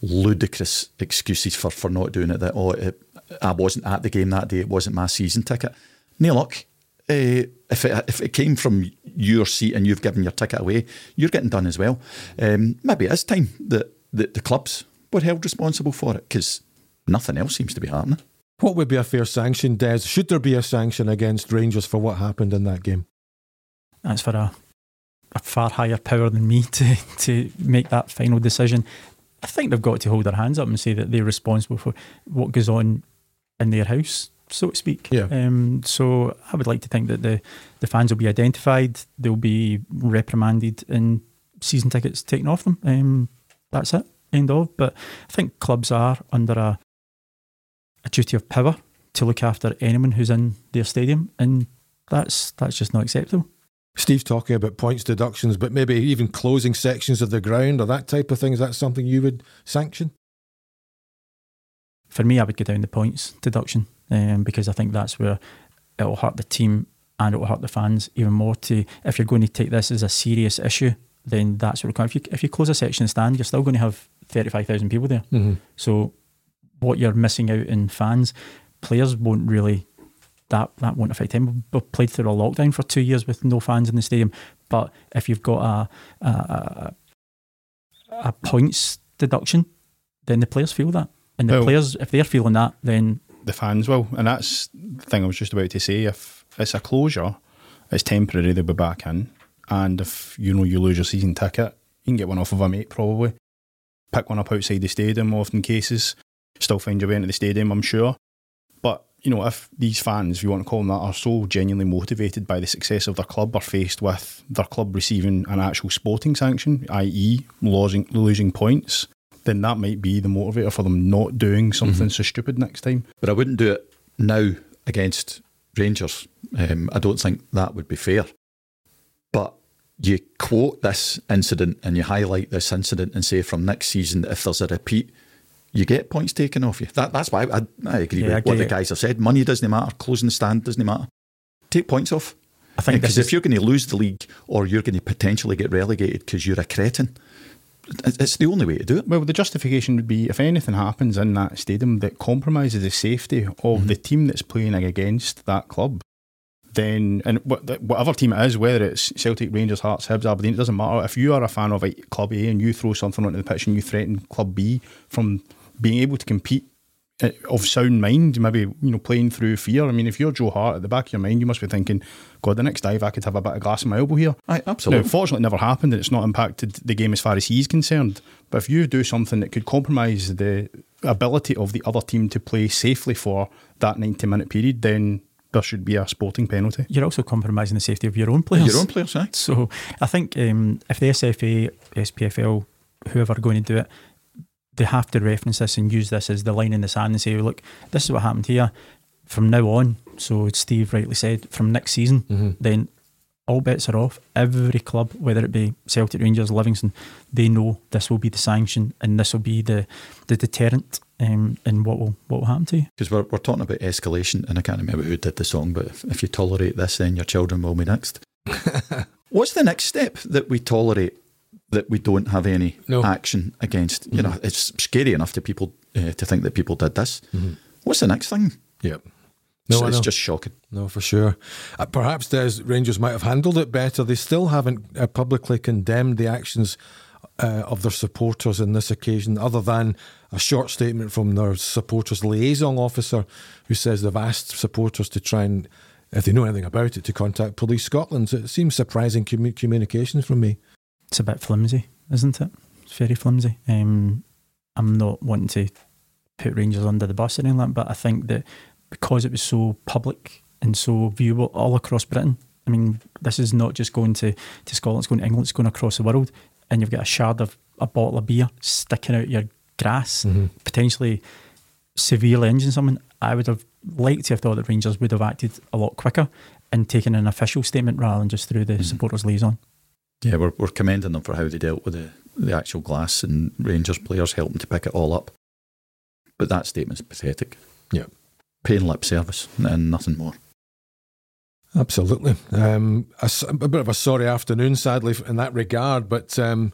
ludicrous excuses for, for not doing it. That oh, it, I wasn't at the game that day. It wasn't my season ticket. No luck. Uh, if it if it came from your seat and you've given your ticket away, you're getting done as well. Um, maybe it is time that, that the clubs were held responsible for it because nothing else seems to be happening. What would be a fair sanction, Des? Should there be a sanction against Rangers for what happened in that game? That's for a, a far higher power than me to, to make that final decision. I think they've got to hold their hands up and say that they're responsible for what goes on in their house, so to speak. Yeah. Um, so I would like to think that the, the fans will be identified, they'll be reprimanded, and season tickets taken off them. Um, that's it. End of. But I think clubs are under a a duty of power to look after anyone who's in their stadium, and that's that's just not acceptable. Steve's talking about points deductions, but maybe even closing sections of the ground or that type of thing. Is that something you would sanction? For me, I would go down the points deduction um, because I think that's where it will hurt the team and it will hurt the fans even more. To if you're going to take this as a serious issue, then that's what If you if you close a section stand, you're still going to have thirty five thousand people there. Mm-hmm. So what you're missing out in fans, players won't really that that won't affect him. We've played through a lockdown for two years with no fans in the stadium. But if you've got a a, a, a points deduction, then the players feel that, and the Well- players if they're feeling that, then the fans will. And that's the thing I was just about to say. If it's a closure, it's temporary, they'll be back in. And if you know you lose your season ticket, you can get one off of a mate probably. Pick one up outside the stadium, often cases. Still find your way into the stadium, I'm sure. But, you know, if these fans, if you want to call them that, are so genuinely motivated by the success of their club, are faced with their club receiving an actual sporting sanction, i.e., losing, losing points, then that might be the motivator for them not doing something so stupid next time. But I wouldn't do it now against Rangers. Um, I don't think that would be fair. But you quote this incident and you highlight this incident and say from next season, if there's a repeat, you get points taken off you. That, that's why I, I agree Yeah, I with what the guys have said. Money doesn't matter, closing the stand doesn't matter. Take points off. I think Because this if you're going to lose the league or you're going to potentially get relegated because you're a cretin, it- it's the only way to do it. Well, the justification would be if anything happens in that stadium that compromises the safety of mm-hmm. the team that's playing against that club, then and whatever team it is, whether it's Celtic, Rangers, Hearts, Hibs, Aberdeen, it doesn't matter. If you are a fan of like, Club A and you throw something onto the pitch and you threaten Club B from being able to compete of sound mind, maybe you know playing through fear. I mean, if you're Joe Hart at the back of your mind, you must be thinking, God, the next dive I could have a bit of glass in my elbow here. Aye, Now, absolutely. fortunately, it never happened and it's not impacted the game as far as he's concerned. But if you do something that could compromise the ability of the other team to play safely for that 90 minute period, then there should be a sporting penalty. you're also compromising the safety of your own players. Your own players, aye. So I think um, if the SFA, SPFL, whoever are going to do it, they have to reference this and use this as the line in the sand and say, look, this is what happened here. From now on, so Steve rightly said, from next season, then all bets are off. Every club, whether it be Celtic, Rangers, Livingston, they know this will be the sanction and this will be the the deterrent um, in what will what will happen to you. Because we're, we're talking about escalation, and I can't remember who did the song, but if, if you tolerate this, then your children will be next. What's the next step that we tolerate that we don't have any No. action against? You know, it's scary enough to people uh, to think that people did this. What's the next thing? Yep. It's- No, it's just shocking. No, for sure. Uh, perhaps Des Rangers might have handled it better. They still haven't uh, publicly condemned the actions uh, of their supporters in this occasion, other than a short statement from their supporters liaison officer, who says they've asked supporters to try and, if they know anything about it, to contact Police Scotland. So it seems surprising commu- communication from me. It's a bit flimsy, isn't it? It's very flimsy. Um, I'm not wanting to put Rangers under the bus or anything like that, but I think that because it was so public and so viewable all across Britain, I mean, this is not just going to, to Scotland, it's going to England, it's going across the world, and you've got a shard of a bottle of beer sticking out your grass, potentially severely injuring someone. I would have liked to have thought that Rangers would have acted a lot quicker and taken an official statement rather than just through the supporters liaison. Yeah, we're, we're commending them for how they dealt with the, the actual glass and Rangers players helping to pick it all up. But that statement's pathetic. Yeah. Paying lip service and nothing more. Absolutely. Um, a, a bit of a sorry afternoon, sadly, in that regard. But um,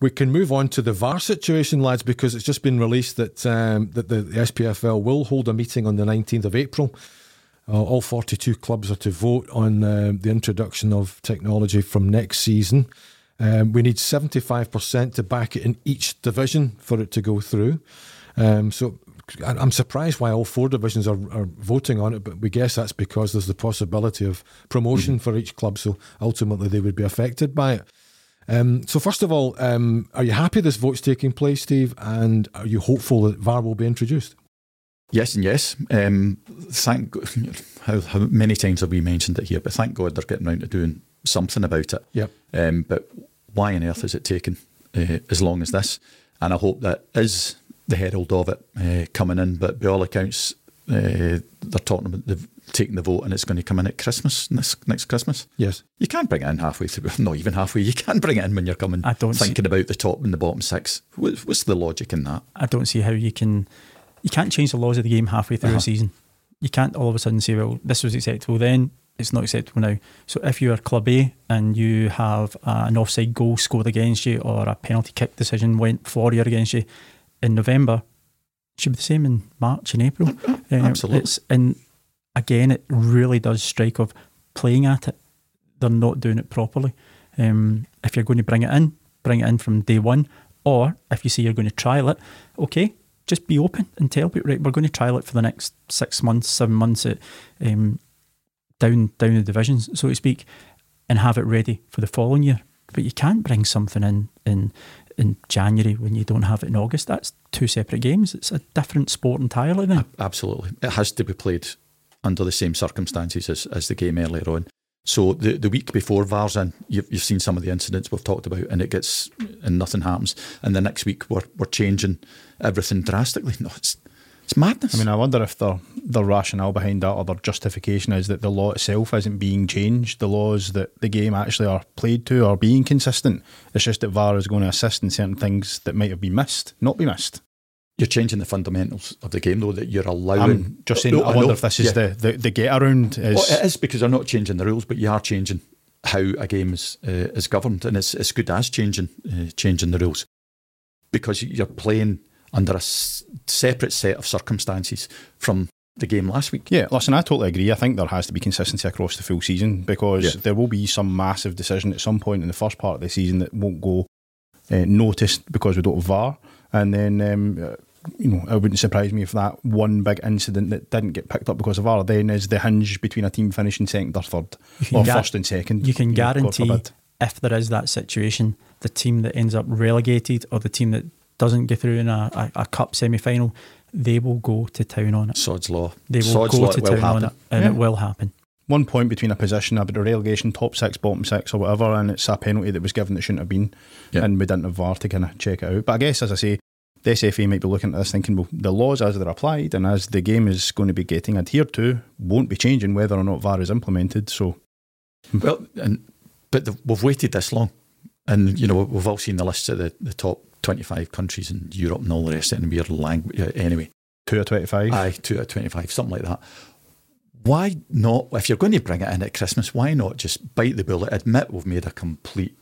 we can move on to the VAR situation, lads, because it's just been released that um, that the, the SPFL will hold a meeting on the 19th of April. Uh, all 42 clubs are to vote on uh, the introduction of technology from next season. Um, we need 75% to back it in each division for it to go through. Um, so I'm surprised why all four divisions are, are voting on it, but we guess that's because there's the possibility of promotion for each club. So ultimately, they would be affected by it. Um, so first of all, um, are you happy this vote's taking place, Steve? And are you hopeful that VAR will be introduced? Yes and yes. Um, thank go- how, how many times have we mentioned it here? But thank God they're getting round to doing something about it. Yep. Um, but why on earth is it taken uh, as long as this? And I hope that is the herald of it uh, coming in. But by all accounts, uh, they're talking about the, taking the vote, and it's going to come in at Christmas this next Christmas. Yes. You can't bring it in halfway through. Not even halfway. You can bring it in when you're coming. I don't see- thinking about the top and the bottom six. What, what's the logic in that? I don't see how you can You can't change the laws of the game halfway through Uh-huh. a season. You can't all of a sudden say, well, this was acceptable then, it's not acceptable now. So if you're Club A and you have uh, an offside goal scored against you or a penalty kick decision went for you against you in November, it should be the same in March and April. Um, Absolutely. It's, and again, it really does strike of playing at it. They're not doing it properly. Um, if you're going to bring it in, bring it in from day one. Or if you say you're going to trial it, okay, just be open and tell people, right, we're going to trial it for the next six months, seven months at, um, down down the divisions, so to speak, and have it ready for the following year. But you can't bring something in in in January when you don't have it in August. That's two separate games. It's a different sport entirely then. Absolutely. It has to be played under the same circumstances as, as the game earlier on. So the, the week before VAR's in, you've, you've seen some of the incidents we've talked about, and it gets and nothing happens. And the next week we're we're changing everything drastically. No, it's it's madness. I mean, I wonder if their their rationale behind that or their justification is that the law itself isn't being changed. The laws that the game actually are played to are being consistent. It's just that VAR is going to assist in certain things that might have been missed, not be missed. you're changing the fundamentals of the game, though, that you're allowing. I'm just saying. No, I wonder know. if this is Yeah. the, the the get around. Is Well, it is because they're not changing the rules, but you are changing how a game is uh, is governed, and it's it's good as changing uh, changing the rules because you're playing under a s- separate set of circumstances from the game last week. Yeah, listen, I totally agree. I think there has to be consistency across the full season because Yeah. there will be some massive decision at some point in the first part of the season that won't go uh, noticed because we don't have VAR. And then, um, uh, you know, it wouldn't surprise me if that one big incident that didn't get picked up because of VAR then is the hinge between a team finishing second or third or gar- first and second. You can know, guarantee if there is that situation, the team that ends up relegated or the team that doesn't get through in a, a, a cup semi final, they will go to town on it. Sod's law. They will Sod's go law, to it will town on happen. it, and Yeah. it will happen. One point between a position about a relegation, top six, bottom six, or whatever, and it's a penalty that was given that shouldn't have been, Yeah. and we didn't have VAR to kind of check it out. But I guess, as I say, the SFA might be looking at this thinking, well, the laws as they're applied and as the game is going to be getting adhered to won't be changing whether or not VAR is implemented. So, Well, and but the, we've waited this long, and you know we've all seen the lists at the, the top twenty-five countries in Europe and all the rest, of and we're language anyway. two of 25. Aye, two out of twenty-five, something like that. Why not? If you're going to bring it in at Christmas, why not just bite the bullet? Admit we've made a complete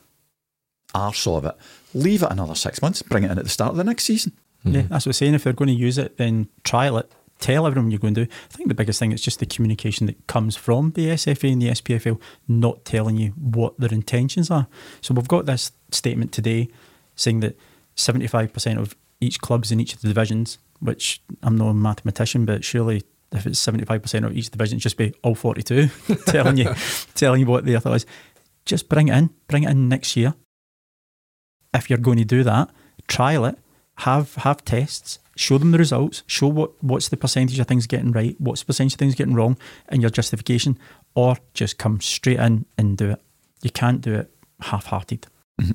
arse of it. Leave it another six months. Bring it in at the start of the next season. Yeah, mm-hmm. that's what I'm saying. If they're going to use it, then trial it. Tell everyone you're going to do. I think the biggest thing is just the communication that comes from the SFA and the SPFL not telling you what their intentions are. So we've got this statement today saying that 75% of each clubs in each of the divisions, which I'm not a mathematician, but surely if it's 75% of each division, just be all 42 telling you telling you what their thought is. Just bring it in. Bring it in next year. If you're going to do that, trial it have have tests, show them the results, show what what's the percentage of things getting right, what's the percentage of things getting wrong, and your justification, or just come straight in and do it. You can't do it half-hearted.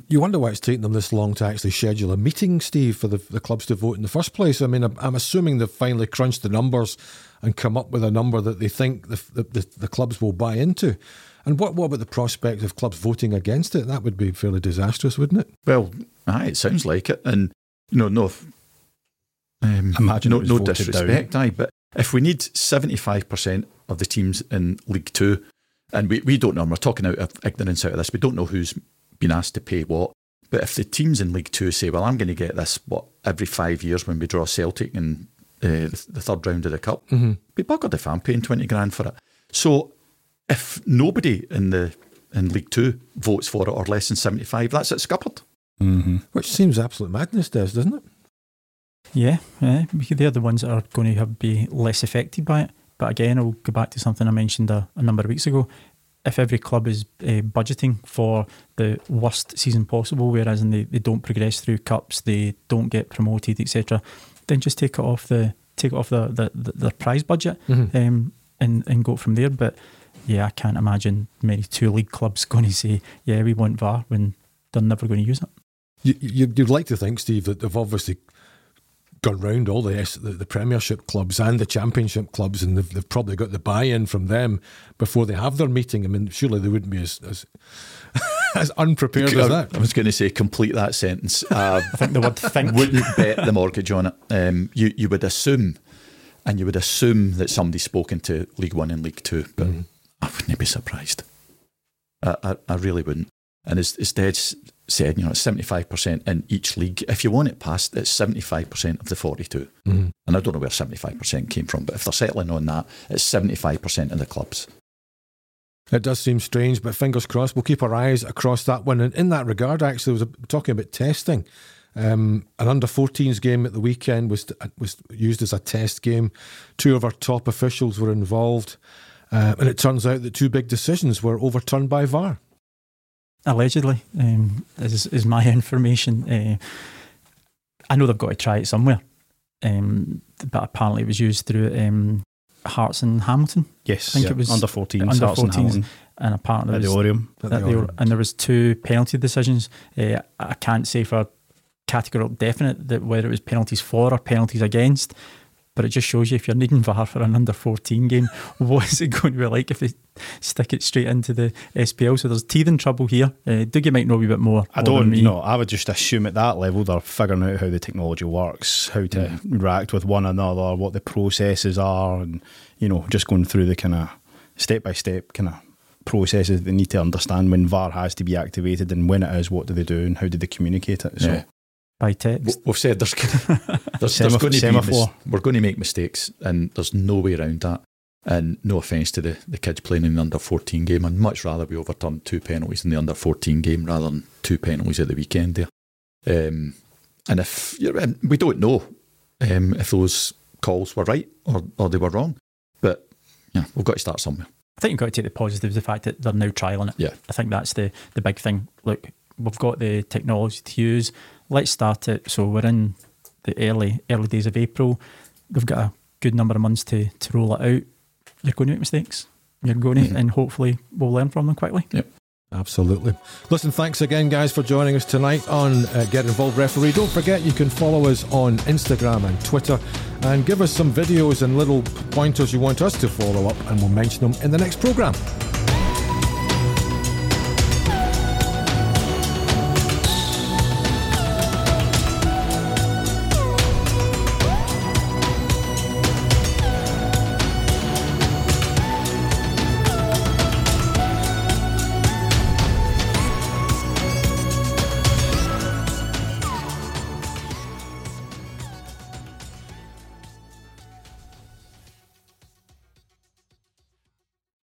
You wonder why it's taken them this long to actually schedule a meeting, Steve, for the, the clubs to vote in the first place. I mean, I'm, I'm assuming they've finally crunched the numbers and come up with a number that they think the, the, the, the clubs will buy into. And what, what about the prospect of clubs voting against it? That would be fairly disastrous, wouldn't it? Well, aye, it sounds like it, and you know, no, um, Imagine no, no voted disrespect, aye, but if we need seventy-five percent of the teams in League Two, and we, we don't know, and we're talking out of ignorance out of this, we don't know who's been asked to pay what. But if the teams in League Two say, "Well, I'm going to get this what every five years when we draw Celtic in uh, the, the third round of the cup," Mm-hmm. be buggered if I'm paying twenty grand for it. So if nobody in the in League Two votes for it or less than seventy-five, that's it scuppered. Mm-hmm. Which seems absolute madness, Des, doesn't it? Yeah, yeah, because they're the ones that are going to have, be less affected by it. But again, I'll go back to something I mentioned a, a number of weeks ago. If every club is uh, budgeting for the worst season possible, whereas in they, they don't progress through cups, they don't get promoted, etc., then just take it off the take it off the the, the, the prize budget Mhm. um, and and go from there. But yeah, I can't imagine many two league clubs going to say, "Yeah, we want VAR" when they're never going to use it. You, you, you'd like to think, Steve, that they've obviously gone round all the, the the Premiership clubs and the Championship clubs, and they've, they've probably got the buy-in from them before they have their meeting. I mean, surely they wouldn't be as as, as unprepared as that. I was going to say complete that sentence. Uh, I think the word think. wouldn't bet the mortgage on it. Um, you you would assume, and you would assume that somebody's spoken to League One and League Two, but Mm-hmm. I wouldn't be surprised. I, I, I really wouldn't. And as, as Dad s- said, you know, it's seventy five percent in each league. If you want it passed, it's seventy five percent of the forty two. Mm-hmm. And I don't know where seventy five percent came from, but if they're settling on that, it's seventy five percent of the clubs. It does seem strange, but fingers crossed. We'll keep our eyes across that one. And in that regard, actually, I was talking about testing. Um, an under 14s game at the weekend was was used as a test game. Two of our top officials were involved, uh, and it turns out that two big decisions were overturned by VAR. Allegedly, um, is is my information. Uh, I know they've got to try it somewhere, um, but apparently it was used through um, Hearts and Hamilton, Yes, I think yeah. it was under 14, under 14 14s. and apparently at the Oriam. At the Orient. and there was two penalty decisions. Uh, I can't say for categorical definite that whether it was penalties for or penalties against, but it just shows you if you're needing VAR for an under 14 game, what is it going to be like if they stick it straight into the SPL? So there's teething trouble here. Uh, Dougie might know a wee bit more. I don't, you know, I would just assume at that level they're figuring out how the technology works, how to interact with one another, what the processes are, and, you know, just going through the kind of step by step kind of processes they need to understand when VAR has to be activated and when it is, what do they do and how do they communicate it. So, Yeah. By text. We've said there's, there's, there's going to be semaphore. mis- we're going to make mistakes, and there's no way around that. And no offence to the, the kids playing in the under 14 game, I'd much rather we overturned two penalties in the under 14 game rather than two penalties at the weekend there. Um, and if we don't know um, if those calls were right or, or they were wrong, but yeah, we've got to start somewhere. I think you've got to take the positives, the fact that they're now trialling it. Yeah. I think that's the, the big thing. Look, we've got the technology to use. Let's start it. So we're in the early early days of April. We've got a good number of months to, to roll it out. You're going to make mistakes. You're going to, Mhm. and hopefully we'll learn from them quickly. Yep. Absolutely. Listen, thanks again, guys, for joining us tonight on uh, Get Involved Referee. Don't forget you can follow us on Instagram and Twitter and give us some videos and little pointers you want us to follow up, and we'll mention them in the next programme.